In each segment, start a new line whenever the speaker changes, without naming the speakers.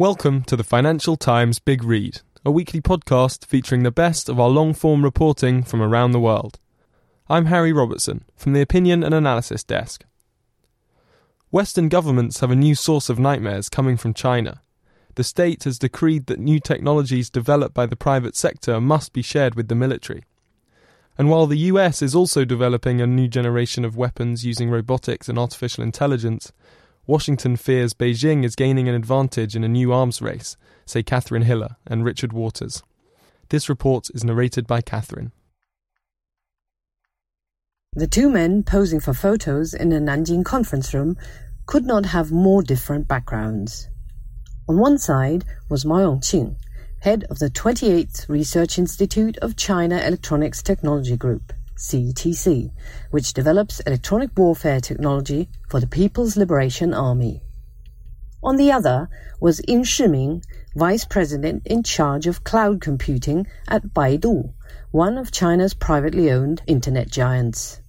Welcome to the Financial Times Big Read, a weekly podcast featuring the best of our long form reporting from around the world. I'm Harry Robertson from the Opinion and Analysis Desk. Western governments have a new source of nightmares coming from China. The state has decreed that new technologies developed by the private sector must be shared with the military. And while the US is also developing a new generation of weapons using robotics and artificial intelligence, Washington fears Beijing is gaining an advantage in a new arms race, say Kathrin Hille and Richard Waters. This report is narrated by Kathrin.
The two men posing for photos in a Nanjing conference room could not have more different backgrounds. On one side was Mao Yongqing, head of the 28th Research Institute of China Electronics Technology Group. CETC, which develops electronic warfare technology for the People's Liberation Army. On the other was Yin Shiming, vice president in charge of cloud computing at Baidu, one of China's privately owned internet giants.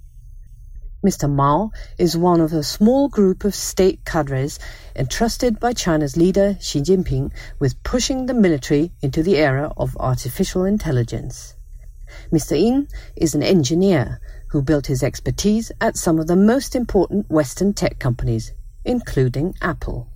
Mr. Mao is one of a small group of state cadres entrusted by China's leader Xi Jinping with pushing the military into the era of artificial intelligence. Mr. Yin is an engineer who built his expertise at some of the most important Western tech companies, including Apple.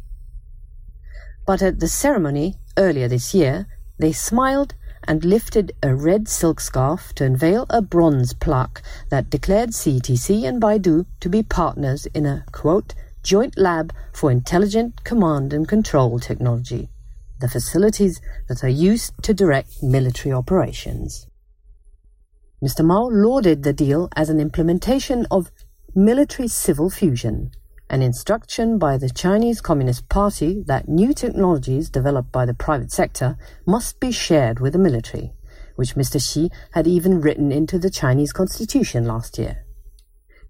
But at the ceremony earlier this year, they smiled and lifted a red silk scarf to unveil a bronze plaque that declared CETC and Baidu to be partners in a, quote, joint lab for intelligent command and control technology, the facilities that are used to direct military operations. Mr. Mao lauded the deal as an implementation of military civil fusion, an instruction by the Chinese Communist Party that new technologies developed by the private sector must be shared with the military, which Mr. Xi had even written into the Chinese constitution last year.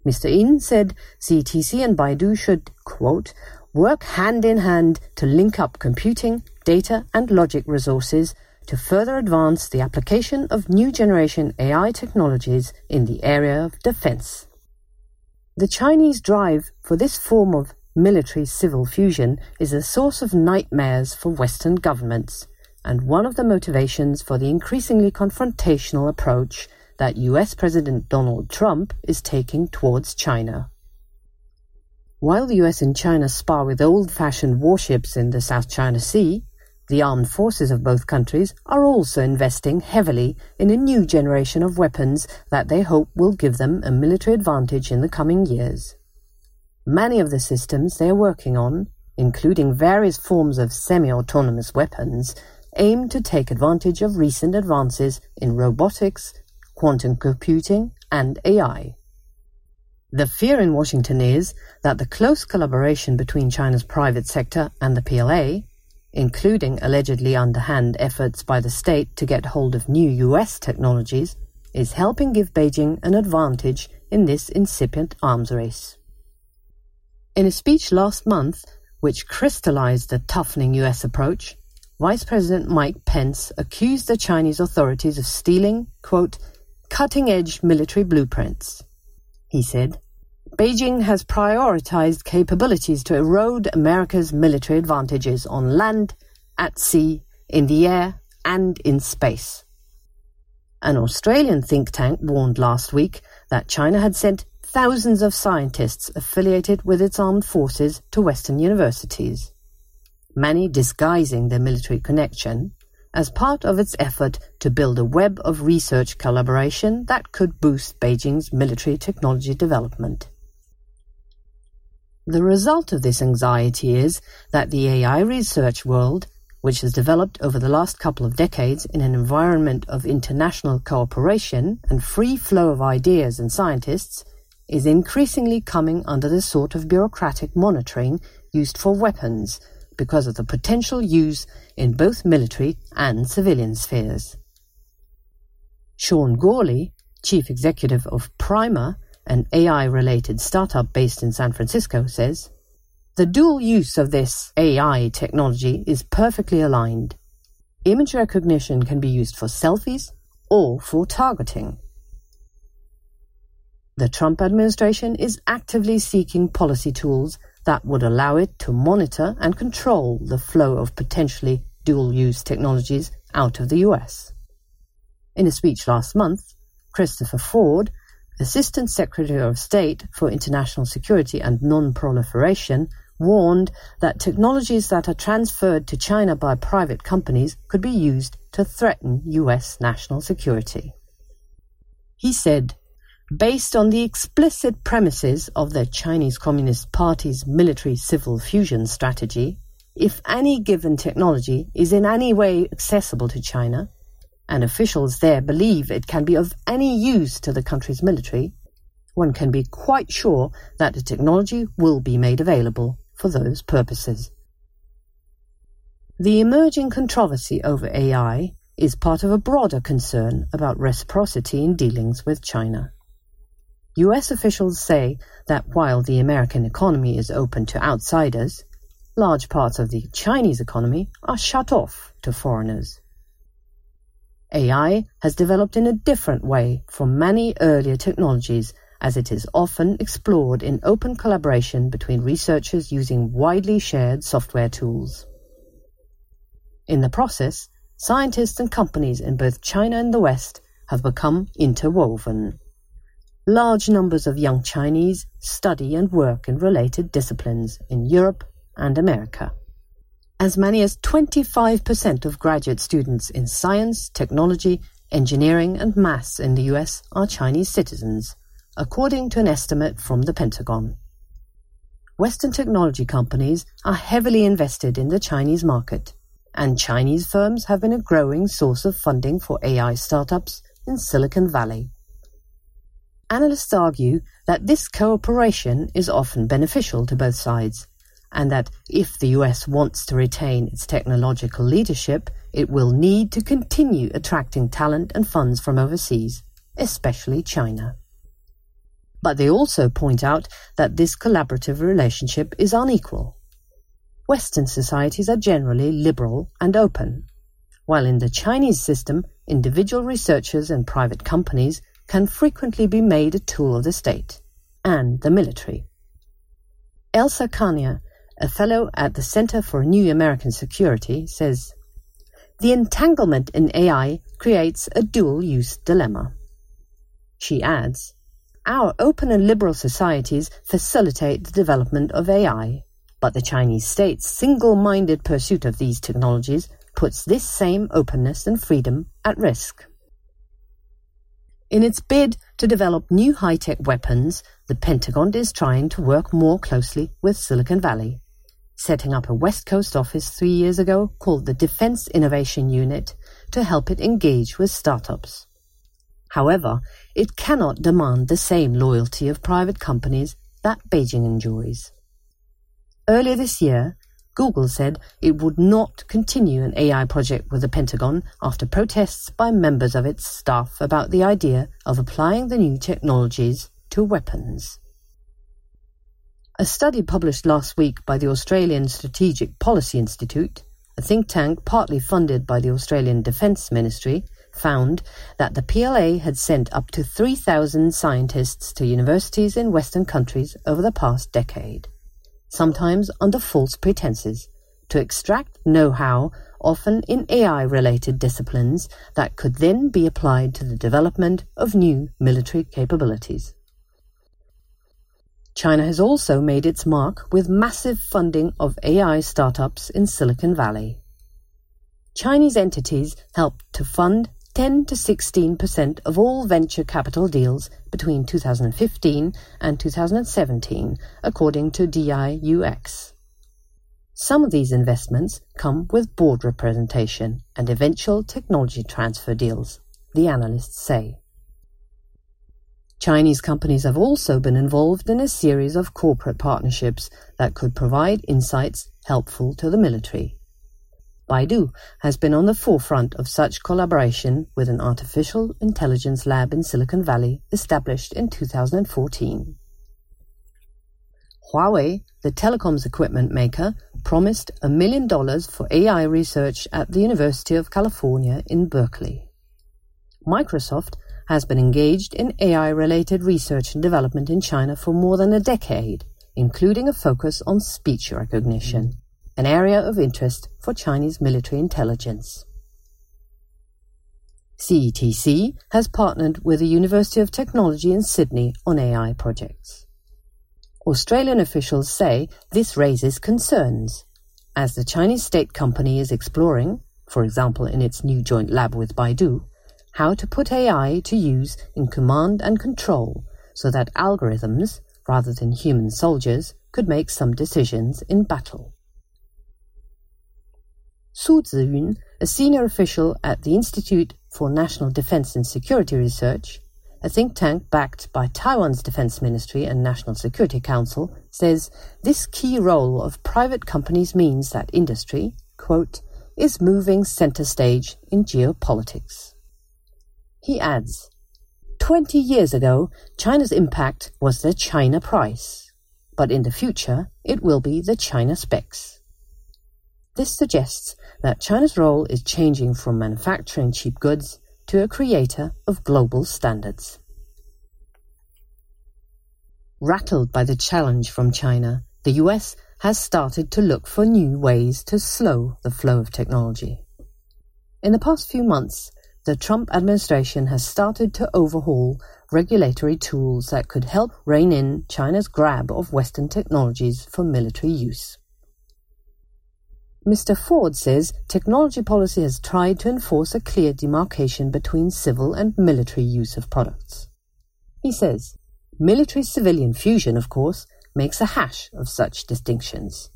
Mr. Yin said CETC and Baidu should, quote, work hand in hand to link up computing, data, and logic resources to further advance the application of new generation AI technologies in the area of defense. The Chinese drive for this form of military civil fusion is a source of nightmares for Western governments and one of the motivations for the increasingly confrontational approach that US President Donald Trump is taking towards China. While the US and China spar with old fashioned warships in the South China Sea, the armed forces of both countries are also investing heavily in a new generation of weapons that they hope will give them a military advantage in the coming years. Many of the systems they are working on, including various forms of semi-autonomous weapons, aim to take advantage of recent advances in robotics, quantum computing, and AI. The fear in Washington is that the close collaboration between China's private sector and the PLA including allegedly underhand efforts by the state to get hold of new US technologies, is helping give Beijing an advantage in this incipient arms race. In a speech last month, which crystallized the toughening US approach, Vice President Mike Pence accused the Chinese authorities of stealing, quote, cutting edge military blueprints. He said, Beijing has prioritized capabilities to erode America's military advantages on land, at sea, in the air, and in space. An Australian think tank warned last week that China had sent thousands of scientists affiliated with its armed forces to Western universities, many disguising their military connection as part of its effort to build a web of research collaboration that could boost Beijing's military technology development. The result of this anxiety is that the AI research world, which has developed over the last couple of decades in an environment of international cooperation and free flow of ideas and scientists, is increasingly coming under the sort of bureaucratic monitoring used for weapons, because of the potential use in both military and civilian spheres. Sean Gourley, chief executive of Primer, an AI related startup based in San Francisco, says The dual use of this AI technology is perfectly aligned. Image recognition can be used for selfies or for targeting. The Trump administration is actively seeking policy tools that would allow it to monitor and control the flow of potentially dual use technologies out of the US. In a speech last month, Christopher Ford, Assistant Secretary of State for International Security and Non-Proliferation, warned that technologies that are transferred to China by private companies could be used to threaten US national security. He said, based on the explicit premises of the Chinese Communist Party's military civil fusion strategy, if any given technology is in any way accessible to China, and officials there believe it can be of any use to the country's military, one can be quite sure that the technology will be made available for those purposes. The emerging controversy over AI is part of a broader concern about reciprocity in dealings with China. US officials say that while the American economy is open to outsiders, large parts of the Chinese economy are shut off to foreigners. AI has developed in a different way from many earlier technologies as it is often explored in open collaboration between researchers using widely shared software tools. In the process, scientists and companies in both China and the West have become interwoven. Large numbers of young Chinese study and work in related disciplines in Europe and America. As many as 25% of graduate students in science, technology, engineering, and maths in the US are Chinese citizens, according to an estimate from the Pentagon. Western technology companies are heavily invested in the Chinese market, and Chinese firms have been a growing source of funding for AI startups in Silicon Valley. Analysts argue that this cooperation is often beneficial to both sides, and that if the US wants to retain its technological leadership, it will need to continue attracting talent and funds from overseas, especially China. But they also point out that this collaborative relationship is unequal. Western societies are generally liberal and open, while in the Chinese system, individual researchers and private companies can frequently be made a tool of the state and the military. Elsa Kania, a fellow at the Center for New American Security, says The entanglement in AI creates a dual use dilemma. She adds Our open and liberal societies facilitate the development of AI, but the Chinese state's single minded pursuit of these technologies puts this same openness and freedom at risk. In its bid to develop new high-tech weapons, the Pentagon is trying to work more closely with Silicon Valley, setting up a West Coast office three years ago called the Defense Innovation Unit to help it engage with startups. However, it cannot demand the same loyalty of private companies that Beijing enjoys. Earlier this year, Google said it would not continue an AI project with the Pentagon after protests by members of its staff about the idea of applying the new technologies to weapons. A study published last week by the Australian Strategic Policy Institute, a think tank partly funded by the Australian Defence Ministry, found that the PLA had sent up to 3,000 scientists to universities in Western countries over the past decade sometimes under false pretenses, to extract know-how, often in AI-related disciplines, that could then be applied to the development of new military capabilities. China has also made its mark with massive funding of AI startups in Silicon Valley. Chinese entities helped to fund 10 to 16% of all venture capital deals between 2015 and 2017, according to DIUX. Some of these investments come with board representation and eventual technology transfer deals, the analysts say. Chinese companies have also been involved in a series of corporate partnerships that could provide insights helpful to the military. Baidu has been on the forefront of such collaboration with an artificial intelligence lab in Silicon Valley established in 2014. Huawei, the telecoms equipment maker, promised a million dollars for AI research at the University of California in Berkeley. Microsoft has been engaged in AI-related research and development in China for more than a decade, including a focus on speech recognition, an area of interest for Chinese military intelligence. CETC has partnered with the University of Technology in Sydney on AI projects. Australian officials say this raises concerns, as the Chinese state company is exploring, for example in its new joint lab with Baidu, how to put AI to use in command and control so that algorithms, rather than human soldiers, could make some decisions in battle. Su Ziyun, a senior official at the Institute for National Defense and Security Research, a think tank backed by Taiwan's Defense Ministry and National Security Council, says this key role of private companies means that industry, quote, is moving center stage in geopolitics. He adds, 20 years ago, China's impact was the China price, but in the future, it will be the China specs. This suggests that China's role is changing from manufacturing cheap goods to a creator of global standards. Rattled by the challenge from China, the US has started to look for new ways to slow the flow of technology. In the past few months, the Trump administration has started to overhaul regulatory tools that could help rein in China's grab of Western technologies for military use. Mr. Ford says technology policy has tried to enforce a clear demarcation between civil and military use of products. He says, military civilian fusion, of course, makes a hash of such distinctions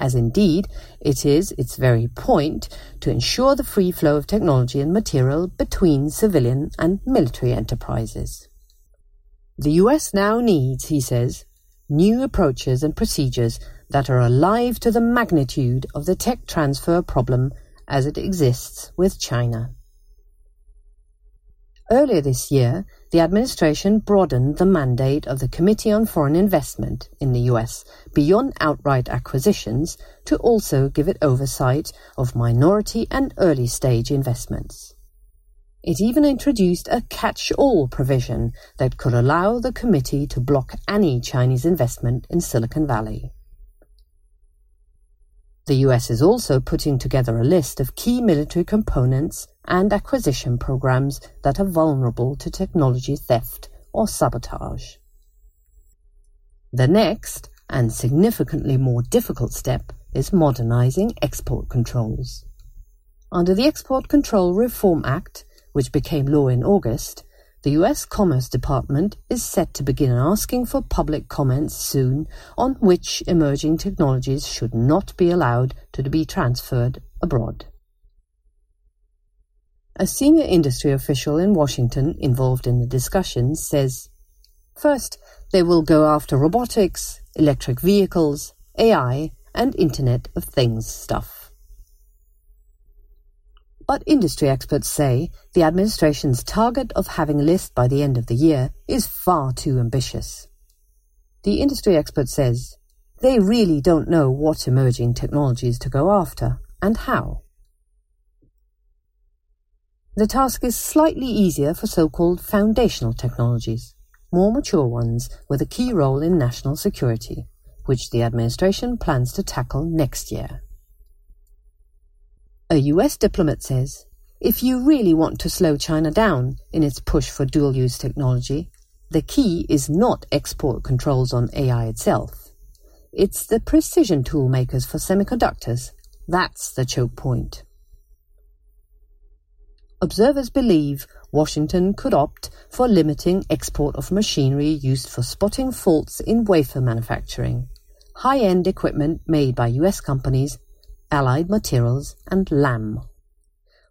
as indeed it is its very point to ensure the free flow of technology and material between civilian and military enterprises. The US now needs, he says, new approaches and procedures that are alive to the magnitude of the tech transfer problem as it exists with China. Earlier this year, the administration broadened the mandate of the Committee on Foreign Investment in the US beyond outright acquisitions to also give it oversight of minority and early stage investments. It even introduced a catch-all provision that could allow the committee to block any Chinese investment in Silicon Valley. The US is also putting together a list of key military components and acquisition programs that are vulnerable to technology theft or sabotage. The next, and significantly more difficult step, is modernizing export controls. Under the Export Control Reform Act, which became law in August, the US Commerce Department is set to begin asking for public comments soon on which emerging technologies should not be allowed to be transferred abroad. A senior industry official in Washington involved in the discussions says, First, they will go after robotics, electric vehicles, AI, and Internet of Things stuff. But industry experts say the administration's target of having a list by the end of the year is far too ambitious. The industry expert says they really don't know what emerging technologies to go after and how. The task is slightly easier for so-called foundational technologies, more mature ones with a key role in national security, which the administration plans to tackle next year. A US diplomat says, if you really want to slow China down in its push for dual-use technology, the key is not export controls on AI itself. It's the precision tool makers for semiconductors. That's the choke point. Observers believe Washington could opt for limiting export of machinery used for spotting faults in wafer manufacturing, high-end equipment made by US companies, Applied Materials and Lam.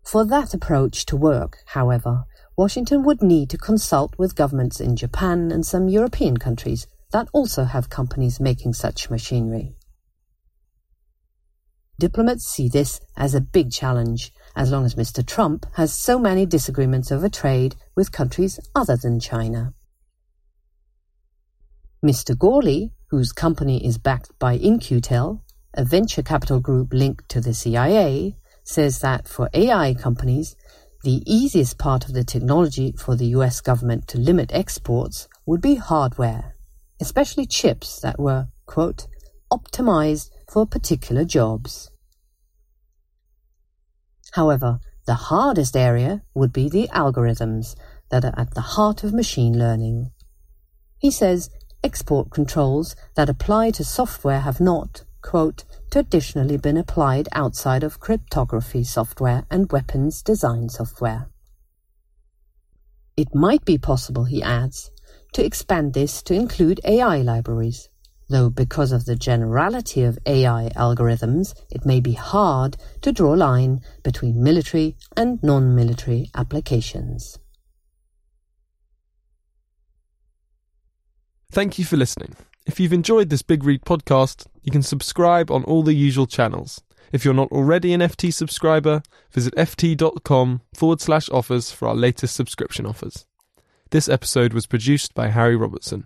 For that approach to work, however, Washington would need to consult with governments in Japan and some European countries that also have companies making such machinery. Diplomats see this as a big challenge, as long as Mr. Trump has so many disagreements over trade with countries other than China. Mr. Gourley, whose company is backed by In-Q-Tel, a venture capital group linked to the CIA, says that for AI companies, the easiest part of the technology for the US government to limit exports would be hardware, especially chips that were, quote, optimized for particular jobs. However, the hardest area would be the algorithms that are at the heart of machine learning. He says export controls that apply to software have not, quote, traditionally been applied outside of cryptography software and weapons design software. It might be possible, he adds, to expand this to include AI libraries, though because of the generality of AI algorithms, it may be hard to draw a line between military and non-military applications.
Thank you for listening. If you've enjoyed this Big Read podcast, you can subscribe on all the usual channels. If you're not already an FT subscriber, visit ft.com forward slash offers for our latest subscription offers. This episode was produced by Harry Robertson.